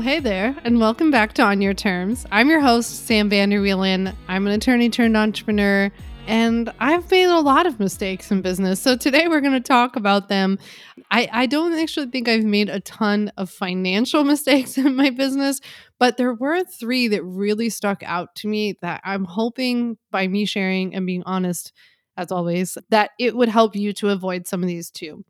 Hey there, and welcome back to On Your Terms. I'm your host, Sam Vanderwielen. I'm an attorney turned entrepreneur, and I've made a lot of mistakes in business. So, today we're going to talk about them. I, I don't actually think I've made a ton of financial mistakes in my business, but there were three that really stuck out to me that I'm hoping by me sharing and being honest, as always, that it would help you to avoid some of these too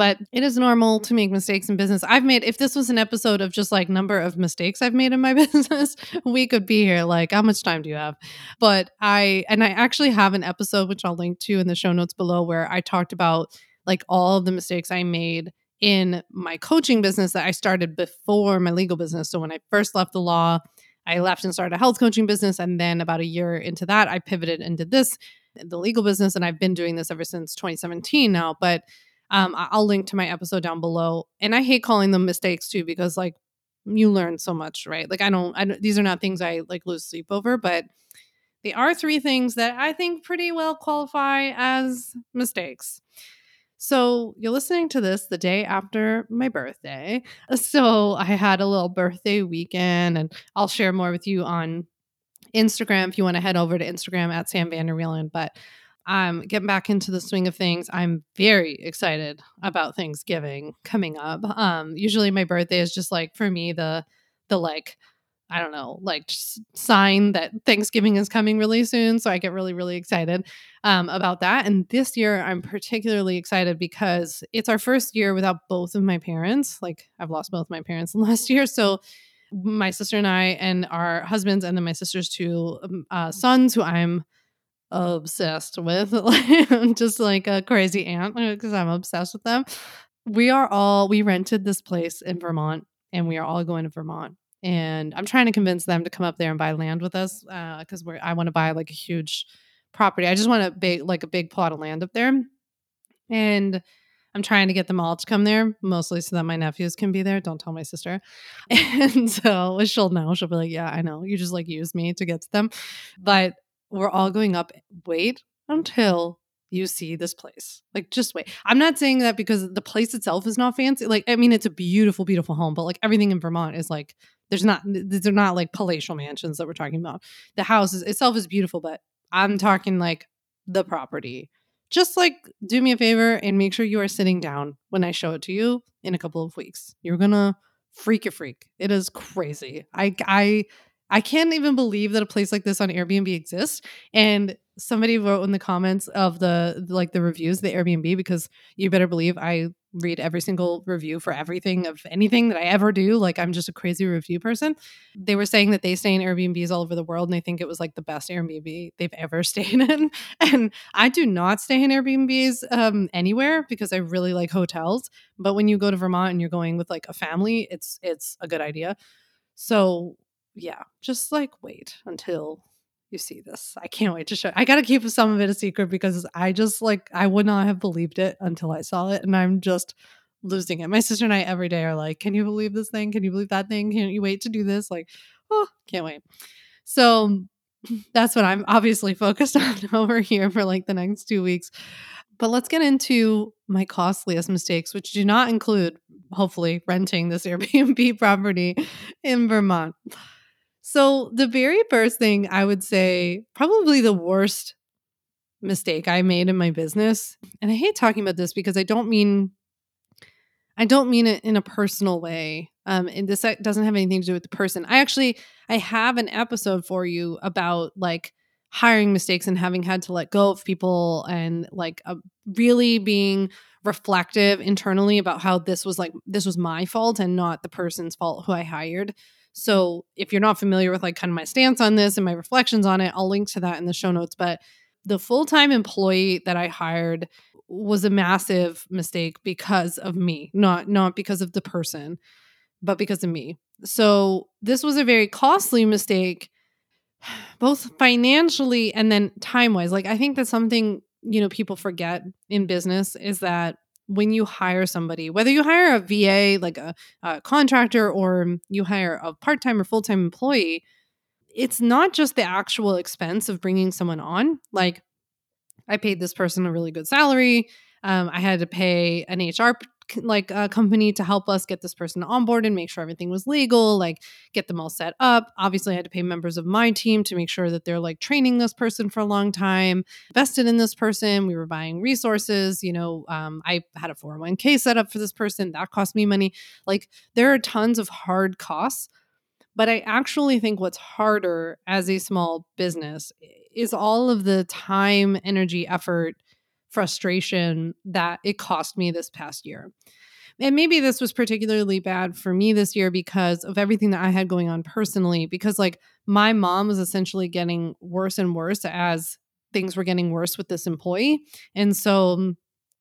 but it is normal to make mistakes in business. I've made, if this was an episode of just like number of mistakes I've made in my business, we could be here. Like, how much time do you have? But I, and I actually have an episode, which I'll link to in the show notes below, where I talked about like all of the mistakes I made in my coaching business that I started before my legal business. So when I first left the law, I left and started a health coaching business. And then about a year into that, I pivoted did this, the legal business. And I've been doing this ever since 2017 now. But um, I'll link to my episode down below. And I hate calling them mistakes too because like you learn so much, right? Like I don't, I these are not things I like lose sleep over, but they are three things that I think pretty well qualify as mistakes. So you're listening to this the day after my birthday. So I had a little birthday weekend, and I'll share more with you on Instagram if you want to head over to Instagram at Sam Vanderwielen. But I'm getting back into the swing of things. I'm very excited about Thanksgiving coming up. Um, usually my birthday is just like for me the the like I don't know, like sign that Thanksgiving is coming really soon. So I get really, really excited um, about that. And this year, I'm particularly excited because it's our first year without both of my parents. Like, I've lost both my parents last year. So my sister and I, and our husbands, and then my sister's two um, uh, sons, who I'm obsessed with, just like a crazy aunt because I'm obsessed with them. We are all, we rented this place in Vermont and we are all going to Vermont. And I'm trying to convince them to come up there and buy land with us because uh, I want to buy like a huge property. I just want a big, like a big plot of land up there. And I'm trying to get them all to come there, mostly so that my nephews can be there. Don't tell my sister. And so she'll know. She'll be like, Yeah, I know. You just like use me to get to them. But we're all going up. Wait until you see this place. Like, just wait. I'm not saying that because the place itself is not fancy. Like, I mean, it's a beautiful, beautiful home, but like everything in Vermont is like, there's not, they're not like palatial mansions that we're talking about. The house is, itself is beautiful, but I'm talking like the property. Just like do me a favor and make sure you are sitting down when I show it to you in a couple of weeks. You're gonna freak a freak. It is crazy. I I I can't even believe that a place like this on Airbnb exists. And somebody wrote in the comments of the like the reviews, the Airbnb, because you better believe I read every single review for everything of anything that I ever do. Like I'm just a crazy review person. They were saying that they stay in Airbnbs all over the world and they think it was like the best Airbnb they've ever stayed in. And I do not stay in Airbnbs um, anywhere because I really like hotels. But when you go to Vermont and you're going with like a family, it's it's a good idea. So yeah, just like wait until you see this. I can't wait to show. I got to keep some of it a secret because I just like I would not have believed it until I saw it and I'm just losing it. My sister and I every day are like, "Can you believe this thing? Can you believe that thing? Can't you wait to do this?" Like, "Oh, can't wait." So, that's what I'm obviously focused on over here for like the next 2 weeks. But let's get into my costliest mistakes, which do not include hopefully renting this Airbnb property in Vermont. So, the very first thing I would say, probably the worst mistake I made in my business, and I hate talking about this because I don't mean I don't mean it in a personal way. Um, and this uh, doesn't have anything to do with the person. I actually I have an episode for you about like hiring mistakes and having had to let go of people and like uh, really being reflective internally about how this was like this was my fault and not the person's fault who I hired. So if you're not familiar with like kind of my stance on this and my reflections on it, I'll link to that in the show notes. But the full time employee that I hired was a massive mistake because of me, not not because of the person, but because of me. So this was a very costly mistake, both financially and then time wise. Like I think that's something you know people forget in business is that when you hire somebody, whether you hire a VA, like a, a contractor, or you hire a part time or full time employee, it's not just the actual expense of bringing someone on. Like, I paid this person a really good salary. Um, I had to pay an HR like a company to help us get this person on board and make sure everything was legal, like get them all set up. Obviously, I had to pay members of my team to make sure that they're like training this person for a long time, invested in this person. We were buying resources. You know, um, I had a 401k set up for this person. That cost me money. Like there are tons of hard costs. But I actually think what's harder as a small business is all of the time, energy, effort, frustration that it cost me this past year. And maybe this was particularly bad for me this year because of everything that I had going on personally. Because, like, my mom was essentially getting worse and worse as things were getting worse with this employee. And so mm,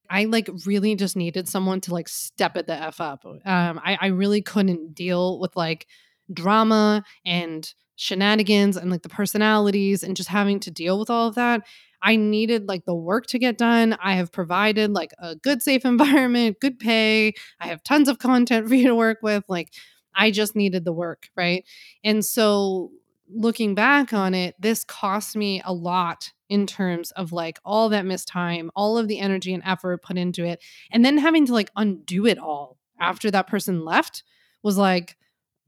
I like really just needed someone to like step it the F up. Um, I, I really couldn't deal with like drama and shenanigans and like the personalities and just having to deal with all of that. I needed like the work to get done. I have provided like a good, safe environment, good pay. I have tons of content for you to work with. Like, I just needed the work. Right. And so, looking back on it, this cost me a lot in terms of like all that missed time, all of the energy and effort put into it, and then having to like undo it all after that person left was like,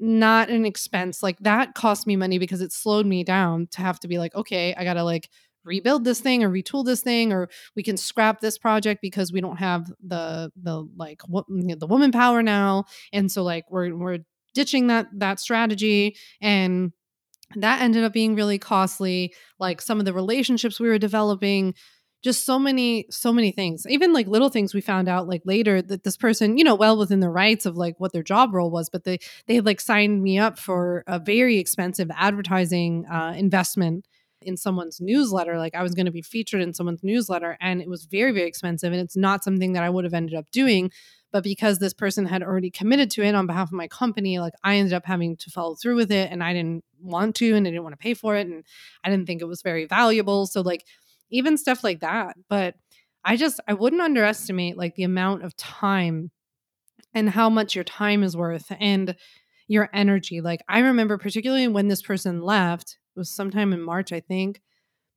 not an expense like that cost me money because it slowed me down to have to be like okay i gotta like rebuild this thing or retool this thing or we can scrap this project because we don't have the the like what the woman power now. And so like we're we're ditching that that strategy and that ended up being really costly. Like some of the relationships we were developing just so many so many things. Even like little things we found out like later that this person you know well within the rights of like what their job role was but they they had like signed me up for a very expensive advertising uh, investment in someone's newsletter. Like I was going to be featured in someone's newsletter and it was very, very expensive. And it's not something that I would have ended up doing. But because this person had already committed to it on behalf of my company, like I ended up having to follow through with it and I didn't want to and I didn't want to pay for it. And I didn't think it was very valuable. So, like, even stuff like that. But I just, I wouldn't underestimate like the amount of time and how much your time is worth and your energy. Like, I remember particularly when this person left, was sometime in March, I think.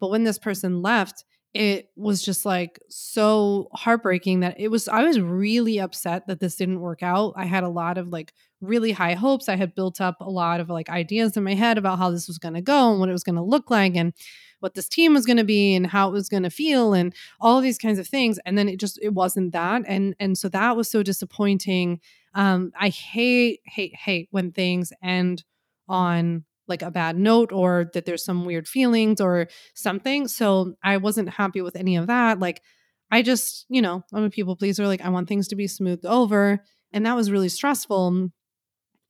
But when this person left, it was just like so heartbreaking that it was I was really upset that this didn't work out. I had a lot of like really high hopes. I had built up a lot of like ideas in my head about how this was going to go and what it was going to look like and what this team was going to be and how it was going to feel and all these kinds of things and then it just it wasn't that and and so that was so disappointing. Um I hate hate hate when things end on like a bad note or that there's some weird feelings or something. So I wasn't happy with any of that. Like I just, you know, I'm a people pleaser. Like I want things to be smoothed over. And that was really stressful.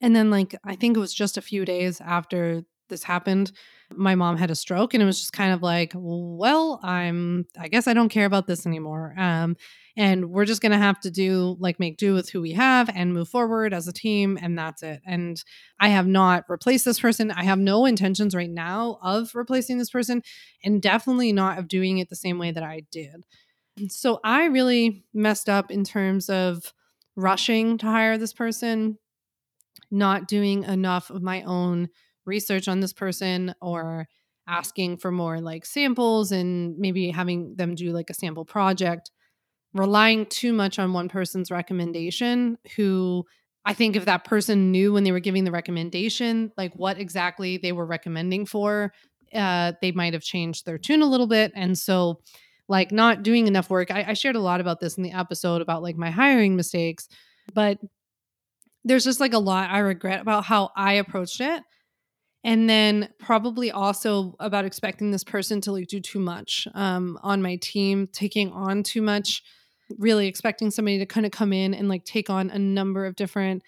And then, like, I think it was just a few days after this happened, my mom had a stroke and it was just kind of like, well, I'm, I guess I don't care about this anymore. Um, and we're just going to have to do like make do with who we have and move forward as a team and that's it. And i have not replaced this person. I have no intentions right now of replacing this person and definitely not of doing it the same way that i did. So i really messed up in terms of rushing to hire this person not doing enough of my own research on this person or asking for more like samples and maybe having them do like a sample project relying too much on one person's recommendation who I think if that person knew when they were giving the recommendation, like what exactly they were recommending for, uh, they might have changed their tune a little bit. And so, like, not doing enough work. I, I shared a lot about this in the episode about like my hiring mistakes, but there's just like a lot I regret about how I approached it. And then probably also about expecting this person to like do too much um, on my team, taking on too much really expecting somebody to kind of come in and like take on a number of different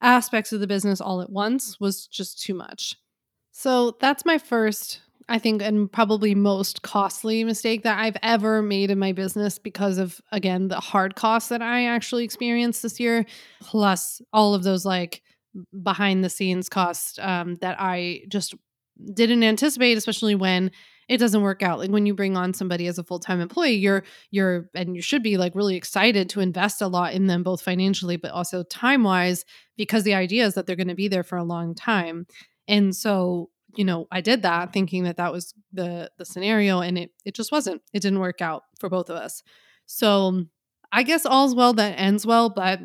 aspects of the business all at once was just too much. So that's my first, I think, and probably most costly mistake that I've ever made in my business because of, again, the hard costs that I actually experienced this year, plus all of those like behind the scenes costs um, that I just didn't anticipate, especially when it doesn't work out. Like when you bring on somebody as a full-time employee you're you're and you should be like really excited to invest a lot in them both financially but also time-wise because the idea is that they're going to be there for a long time. And so you know i did that thinking that that was the the scenario and it it just wasn't. It didn't work out for both of us. So I guess all's well that ends well, but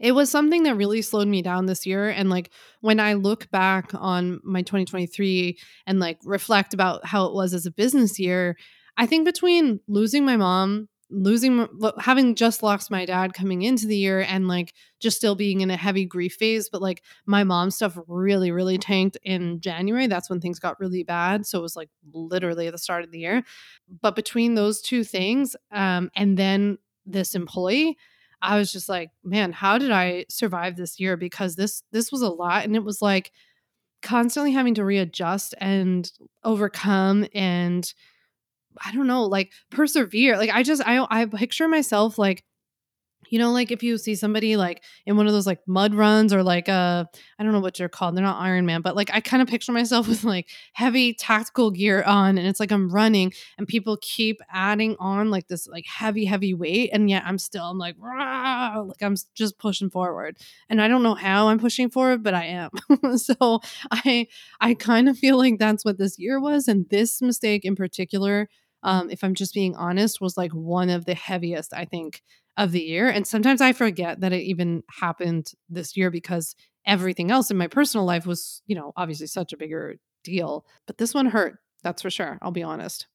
it was something that really slowed me down this year. And like when I look back on my 2023 and like reflect about how it was as a business year, I think between losing my mom, losing, having just lost my dad coming into the year and like just still being in a heavy grief phase, but like my mom stuff really, really tanked in January. That's when things got really bad. So it was like literally at the start of the year. But between those two things, um, and then this employee, I was just like, man, how did I survive this year? Because this this was a lot, and it was like constantly having to readjust and overcome and I don't know, like persevere. Like I just I I picture myself like you know, like if you see somebody like in one of those like mud runs or like uh I don't know what you're called. They're not Iron Man, but like I kind of picture myself with like heavy tactical gear on and it's like I'm running and people keep adding on like this like heavy, heavy weight. And yet I'm still I'm like, Rah! like I'm just pushing forward. And I don't know how I'm pushing forward, but I am. so I I kind of feel like that's what this year was. And this mistake in particular, um, if I'm just being honest, was like one of the heaviest, I think of the year. And sometimes I forget that it even happened this year because everything else in my personal life was, you know, obviously such a bigger deal. But this one hurt. That's for sure. I'll be honest.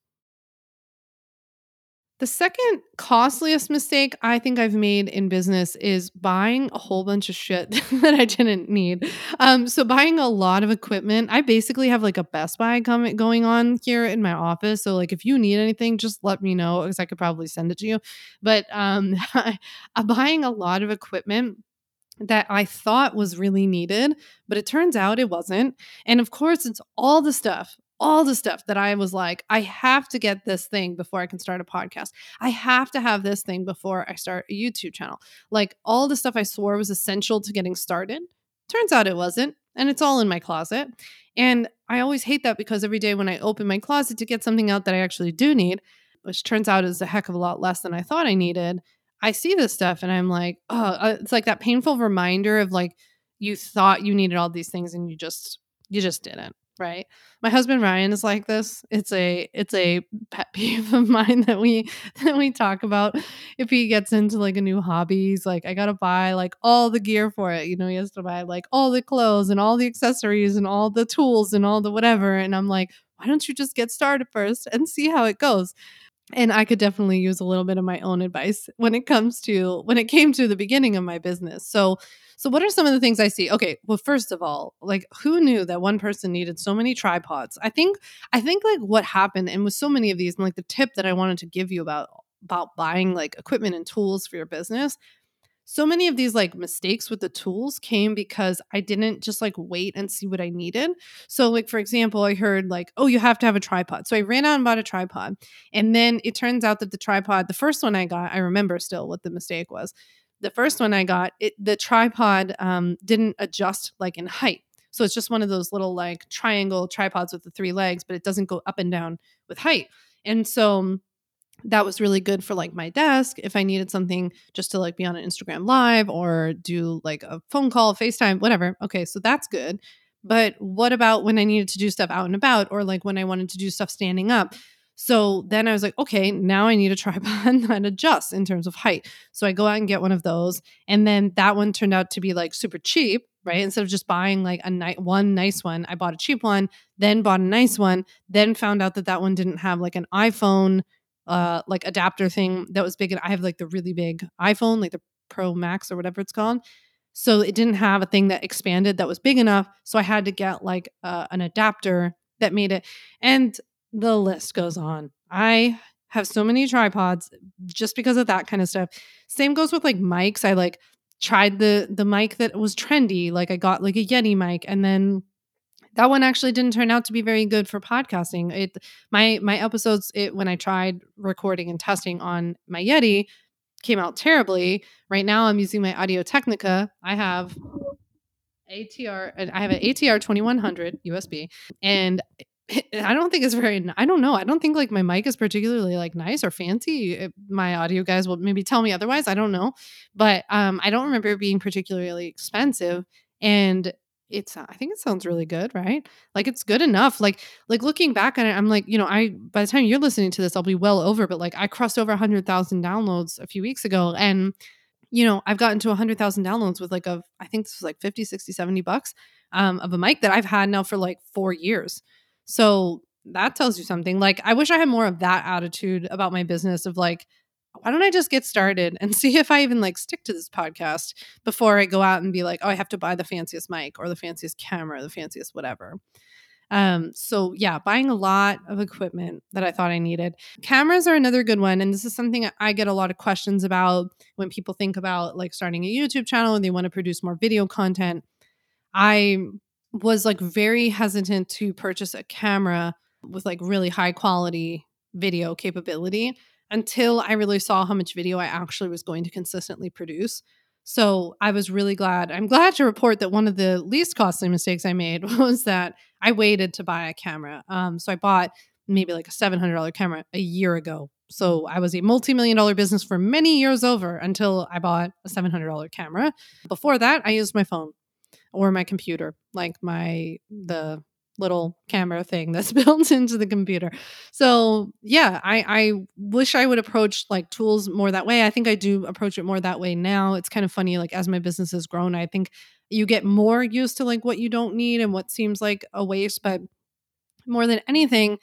The second costliest mistake I think I've made in business is buying a whole bunch of shit that I didn't need. Um, so buying a lot of equipment. I basically have like a Best Buy comment going on here in my office. So like if you need anything, just let me know because I could probably send it to you. But um, buying a lot of equipment that I thought was really needed, but it turns out it wasn't. And of course, it's all the stuff all the stuff that I was like, I have to get this thing before I can start a podcast. I have to have this thing before I start a YouTube channel. Like all the stuff I swore was essential to getting started. Turns out it wasn't. And it's all in my closet. And I always hate that because every day when I open my closet to get something out that I actually do need, which turns out is a heck of a lot less than I thought I needed, I see this stuff and I'm like, oh, uh, it's like that painful reminder of like, you thought you needed all these things and you just you just didn't right? My husband ryan is like this. It's a it's a pet peeve of mine that we that we talk about. If he gets into like a new hobby he's like i gotta buy like all the gear for it. You know he has to buy like all the clothes and all the accessories and all the tools and all the whatever and i'm like why don't you just get started first and see how it goes and i could definitely use a little bit of my own advice when it comes to when it came to the beginning of my business so so what are some of the things I see? Okay, well first of all, like who knew that one person needed so many tripods? I think I think like what happened and with so many of these and like the tip that I wanted to give you about about buying like equipment and tools for your business so many of these like mistakes with the tools came because I didn't just like wait and see what I needed. So, like, for example, I heard like, oh, you have to have a tripod. So I ran out and bought a tripod. And then it turns out that the tripod, the first one I got, I remember still what the mistake was the first one I got, it, the tripod um, didn't adjust like in height. So it's just one of those little like triangle tripods with the three legs, but it doesn't go up and down with height. And so that was really good for like my desk if I needed something just to like be on an Instagram live or do like a phone call, FaceTime, whatever. Okay, so that's good. But what about when I needed to do stuff out and about or like when I wanted to do stuff standing up? So then I was like, okay, now I need a tripod that adjusts in terms of height. So I go out and get one of those. And then that one turned out to be like super cheap, right? Instead of just buying like a ni- one nice one, I bought a cheap one, then bought a nice one, then found out that that one didn't have like an iPhone uh like adapter thing that was big and I have like the really big iPhone, like the Pro Max or whatever it's called. So it didn't have a thing that expanded that was big enough. So I had to get like uh, an adapter that made it. And the list goes on. I have so many tripods just because of that kind of stuff. Same goes with like mics. I like tried the the mic that was trendy. Like I got like a Yeti mic and then that one actually didn't turn out to be very good for podcasting. It my my episodes it when I tried recording and testing on my Yeti came out terribly. Right now I'm using my Audio Technica. I have ATR I have an ATR 2100 USB and I don't think it's very. I don't know. I don't think like my mic is particularly like nice or fancy. My audio guys will maybe tell me otherwise. I don't know, but um, I don't remember it being particularly expensive. And it's I think it sounds really good, right? Like it's good enough. Like like looking back on it, I'm like, you know, I by the time you're listening to this, I'll be well over, but like I crossed over 100,000 downloads a few weeks ago and you know, I've gotten to 100,000 downloads with like a I think this was like 50, 60, 70 bucks um of a mic that I've had now for like 4 years. So that tells you something. Like I wish I had more of that attitude about my business of like why don't I just get started and see if I even like stick to this podcast before I go out and be like, oh, I have to buy the fanciest mic or the fanciest camera, the fanciest whatever. Um, so yeah, buying a lot of equipment that I thought I needed. Cameras are another good one. And this is something I get a lot of questions about when people think about like starting a YouTube channel and they want to produce more video content. I was like very hesitant to purchase a camera with like really high quality video capability until I really saw how much video I actually was going to consistently produce. So I was really glad. I'm glad to report that one of the least costly mistakes I made was that I waited to buy a camera. Um, so I bought maybe like a $700 camera a year ago. So I was a multi million dollar business for many years over until I bought a $700 camera. Before that, I used my phone or my computer, like my, the little camera thing that's built into the computer. So yeah, I, I wish I would approach like tools more that way. I think I do approach it more that way now. It's kind of funny, like as my business has grown, I think you get more used to like what you don't need and what seems like a waste. But more than anything,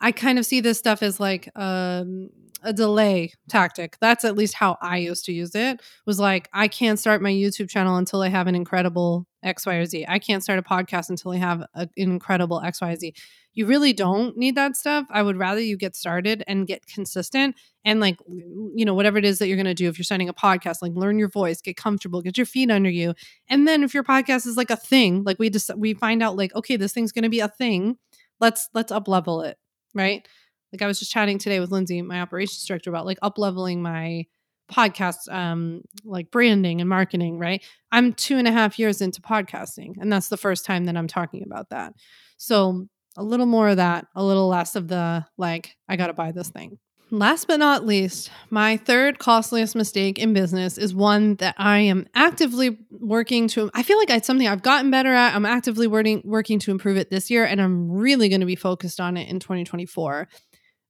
I kind of see this stuff as like um, a delay tactic. That's at least how I used to use it. Was like I can't start my YouTube channel until I have an incredible X, Y, or Z. I can't start a podcast until I have an incredible X, Y, Z. You really don't need that stuff. I would rather you get started and get consistent and like you know whatever it is that you're going to do if you're starting a podcast like learn your voice get comfortable get your feet under you and then if your podcast is like a thing like we just we find out like okay this thing's going to be a thing let's let's up level it right? Like I was just chatting today with Lindsay, my operations director, about like up leveling my podcast, um, like branding and marketing, right? I'm two and a half years into podcasting, and that's the first time that I'm talking about that. So a little more of that, a little less of the like, I got to buy this thing. Last but not least, my third costliest mistake in business is one that I am actively working to. I feel like it's something I've gotten better at. I'm actively working working to improve it this year, and I'm really going to be focused on it in 2024,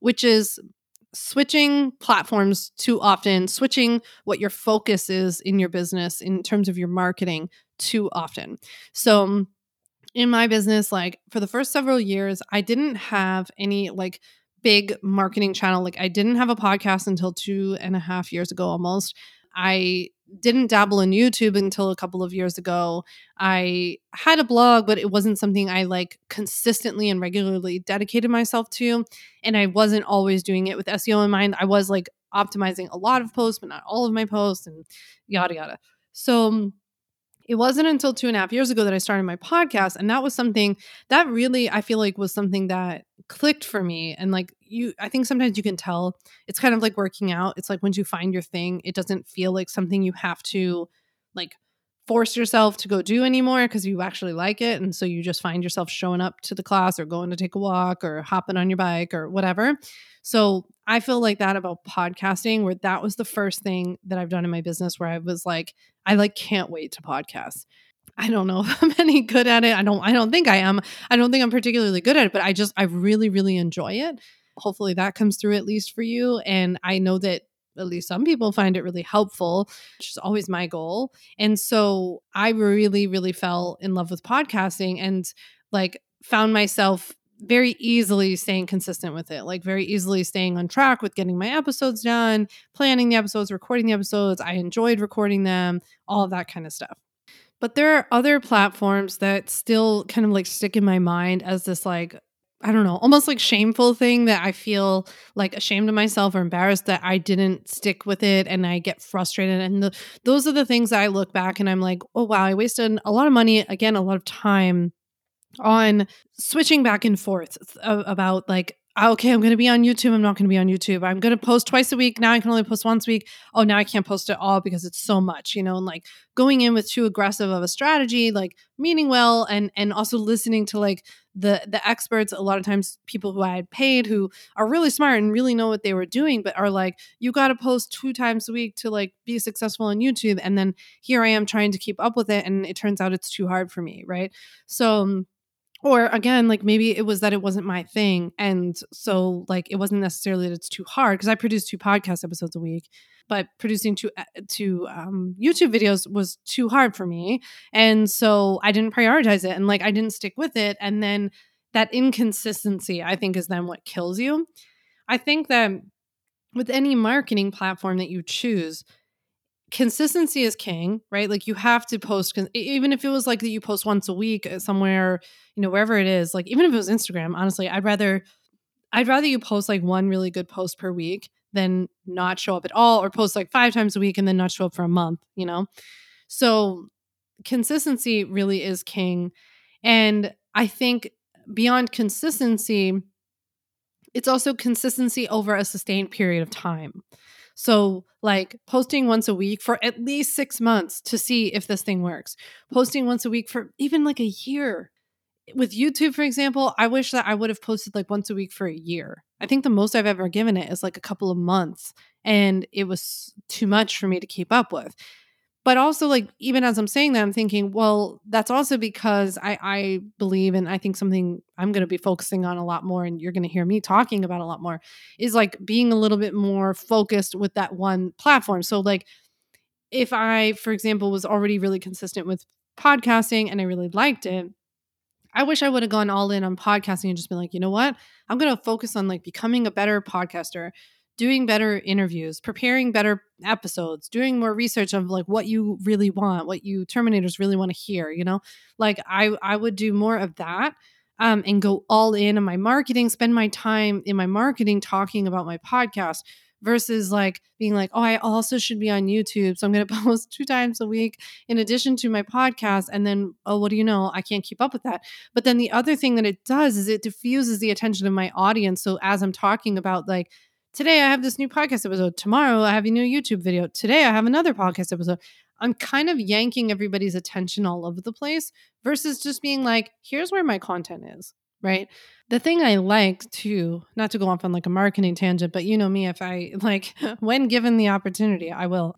which is switching platforms too often, switching what your focus is in your business in terms of your marketing too often. So um, in my business, like for the first several years, I didn't have any like big marketing channel. Like I didn't have a podcast until two and a half years ago almost. I didn't dabble in YouTube until a couple of years ago. I had a blog, but it wasn't something I like consistently and regularly dedicated myself to. And I wasn't always doing it with SEO in mind. I was like optimizing a lot of posts, but not all of my posts and yada yada. So um, it wasn't until two and a half years ago that I started my podcast. And that was something that really, I feel like, was something that clicked for me. And like you, I think sometimes you can tell it's kind of like working out. It's like once you find your thing, it doesn't feel like something you have to like force yourself to go do anymore because you actually like it. And so you just find yourself showing up to the class or going to take a walk or hopping on your bike or whatever. So I feel like that about podcasting, where that was the first thing that I've done in my business where I was like, I like can't wait to podcast. I don't know if I'm any good at it. I don't I don't think I am. I don't think I'm particularly good at it, but I just I really really enjoy it. Hopefully that comes through at least for you and I know that at least some people find it really helpful, which is always my goal. And so I really really fell in love with podcasting and like found myself very easily staying consistent with it, like very easily staying on track with getting my episodes done, planning the episodes, recording the episodes. I enjoyed recording them, all of that kind of stuff. But there are other platforms that still kind of like stick in my mind as this like I don't know, almost like shameful thing that I feel like ashamed of myself or embarrassed that I didn't stick with it and I get frustrated. And the, those are the things that I look back and I'm like, oh, wow, I wasted a lot of money, again, a lot of time on switching back and forth about like okay, I'm going to be on YouTube. I'm not going to be on YouTube. I'm going to post twice a week. Now I can only post once a week. Oh, now I can't post at all because it's so much, you know, and like going in with too aggressive of a strategy, like meaning well and and also listening to like the the experts, a lot of times people who I had paid who are really smart and really know what they were doing, but are like, you got to post two times a week to like be successful on YouTube. And then here I am trying to keep up with it. And it turns out it's too hard for me. Right. So um, or again like maybe it was that it wasn't my thing and so like it wasn't necessarily that it's too hard because i produce two podcast episodes a week but producing two uh, two um, youtube videos was too hard for me and so i didn't prioritize it and like i didn't stick with it and then that inconsistency i think is then what kills you. I think that with any marketing platform that you choose consistency is king, right? Like you have to post, even if it was like that you post once a week uh, somewhere, you know, wherever it is. Like even if it was Instagram, honestly, I'd rather, I'd rather you post like one really good post per week than not show up at all, or post like five times a week and then not show up for a month. You know, so consistency really is king, and I think beyond consistency, it's also consistency over a sustained period of time. So, like posting once a week for at least six months to see if this thing works, posting once a week for even like a year. With YouTube, for example, I wish that I would have posted like once a week for a year. I think the most I've ever given it is like a couple of months, and it was too much for me to keep up with but also like even as i'm saying that i'm thinking well that's also because i i believe and i think something i'm going to be focusing on a lot more and you're going to hear me talking about a lot more is like being a little bit more focused with that one platform so like if i for example was already really consistent with podcasting and i really liked it I wish I would have gone all in on podcasting and just been like, you know what? I'm going to focus on like becoming a better podcaster, doing better interviews, preparing better episodes, doing more research of like what you really want, what you terminators really want to hear, you know? Like I I would do more of that um, and go all in on my marketing, spend my time in my marketing talking about my podcast versus like being like, oh, I also should be on YouTube. So I'm going to post two times a week in addition to my podcast. And then, oh, what do you know? I can't keep up with that. But then the other thing that it does is it diffuses the attention of my audience. So as I'm talking about like, Today I have this new podcast episode. Tomorrow I have a new YouTube video. Today I have another podcast episode. I'm kind of yanking everybody's attention all over the place versus just being like, here's where my content is, right? The thing I like to, not to go off on like a marketing tangent, but you know me, if I like, when given the opportunity, I will.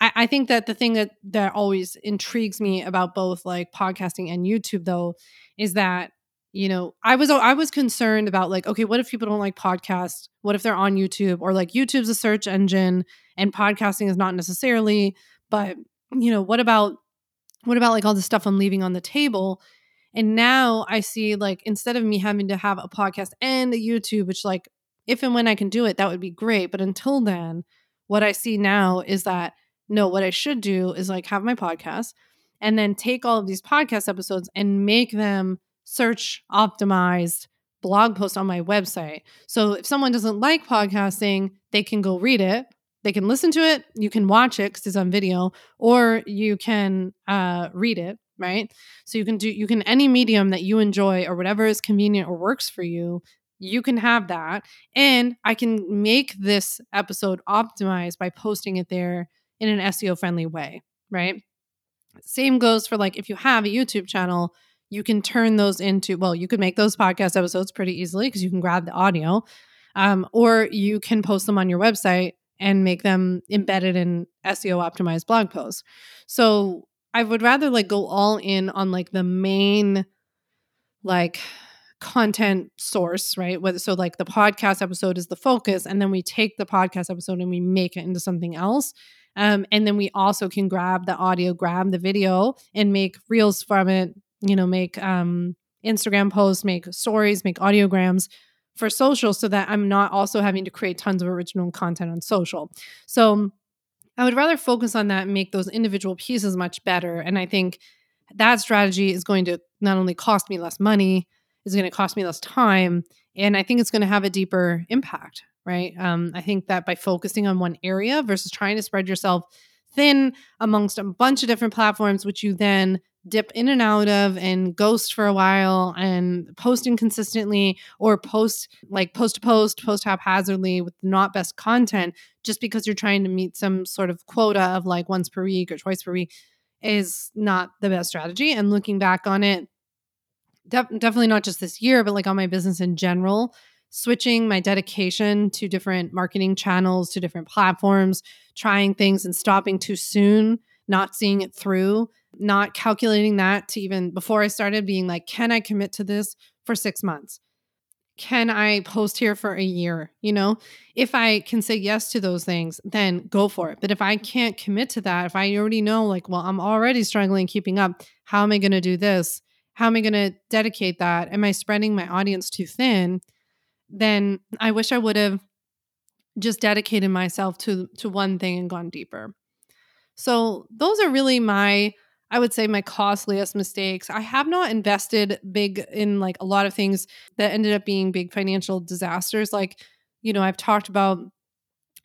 I, I think that the thing that that always intrigues me about both like podcasting and YouTube though is that you know i was i was concerned about like okay what if people don't like podcasts? What if they're on youtube? Or like youtube's a search engine and podcasting is not necessarily but you know what about what about like all the stuff i'm leaving on the table? And now i see like instead of me having to have a podcast and a youtube which like if and when i can do it that would be great. But until then what i see now is that no what i should do is like have my podcast and then take all of these podcast episodes and make them search optimized blog post on my website. So if someone doesn't like podcasting, they can go read it. They can listen to it. You can watch it because it's on video, or you can uh, read it. Right. So you can do you can any medium that you enjoy or whatever is convenient or works for you. You can have that, and I can make this episode optimized by posting it there in an SEO friendly way. Right. Same goes for like if you have a YouTube channel you can turn those into well you could make those podcast episodes pretty easily because you can grab the audio um, or you can post them on your website and make them embedded in seo optimized blog posts. So i would rather like go all in on like the main like content source right? So like the podcast episode is the focus and then we take the podcast episode and we make it into something else um, and then we also can grab the audio grab the video and make reels from it you know, make um, Instagram posts, make stories, make audiograms for social so that I'm not also having to create tons of original content on social. So I would rather focus on that and make those individual pieces much better. And I think that strategy is going to not only cost me less money, is going to cost me less time, and I think it's going to have a deeper impact, right? Um, I think that by focusing on one area versus trying to spread yourself thin amongst a bunch of different platforms, which you then dip in and out of and ghost for a while and post inconsistently or post like post to post, post haphazardly with not best content just because you're trying to meet some sort of quota of like once per week or twice per week is not the best strategy. And looking back on it, def- definitely not just this year, but like on my business in general, switching my dedication to different marketing channels, to different platforms, trying things and stopping too soon, not seeing it through, not calculating that to even before I started being like, can I commit to this for six months? Can I post here for a year? You know, if I can say yes to those things, then go for it. But if I can't commit to that, if I already know, like, well, I'm already struggling keeping up, how am I going to do this? How am I going to dedicate that? Am I spreading my audience too thin? Then I wish I would have just dedicated myself to to one thing and gone deeper. So those are really my I would say my costliest mistakes. I have not invested big in like a lot of things that ended up being big financial disasters. Like, you know, I've talked about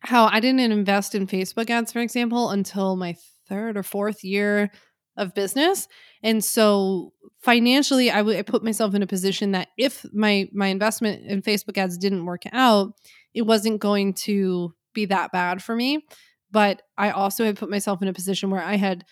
how I didn't invest in Facebook ads, for example, until my third or fourth year of business. And so financially, I, put myself in a position that if my my investment in Facebook ads didn't work out, it wasn't going to be that bad for me. But I also had put myself in a position where I had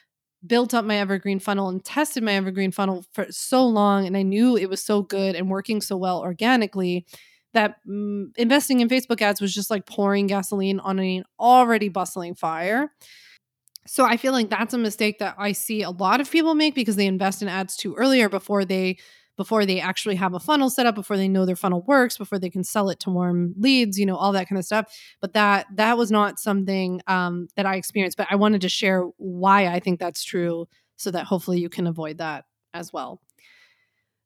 built up my evergreen funnel and tested my evergreen funnel for so long and I knew it was so good and working so well organically that mm, investing in Facebook ads was just like pouring gasoline on an already bustling fire. So I feel like that's a mistake that I see a lot of people make because they invest in ads too early or before they before they actually have a funnel set up, before they know their funnel works, before they can sell it to warm leads, you know, all that kind of stuff. But that that was not something um, that I experienced. But I wanted to share why I think that's true, so that hopefully you can avoid that as well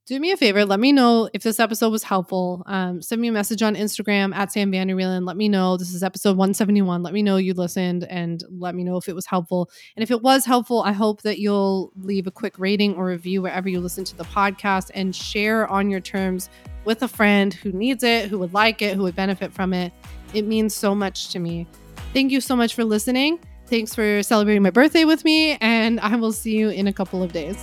do me a favor. Let me know if this episode was helpful. Um, send me a message on Instagram at Sam Vanderwielen. Let me know. This is episode 171. Let me know you listened and let me know if it was helpful. And if it was helpful, I hope that you'll leave a quick rating or review wherever you listen to the podcast and share on your terms with a friend who needs it, who would like it, who would benefit from it. It means so much to me. Thank you so much for listening. Thanks for celebrating my birthday with me, and I will see you in a couple of days.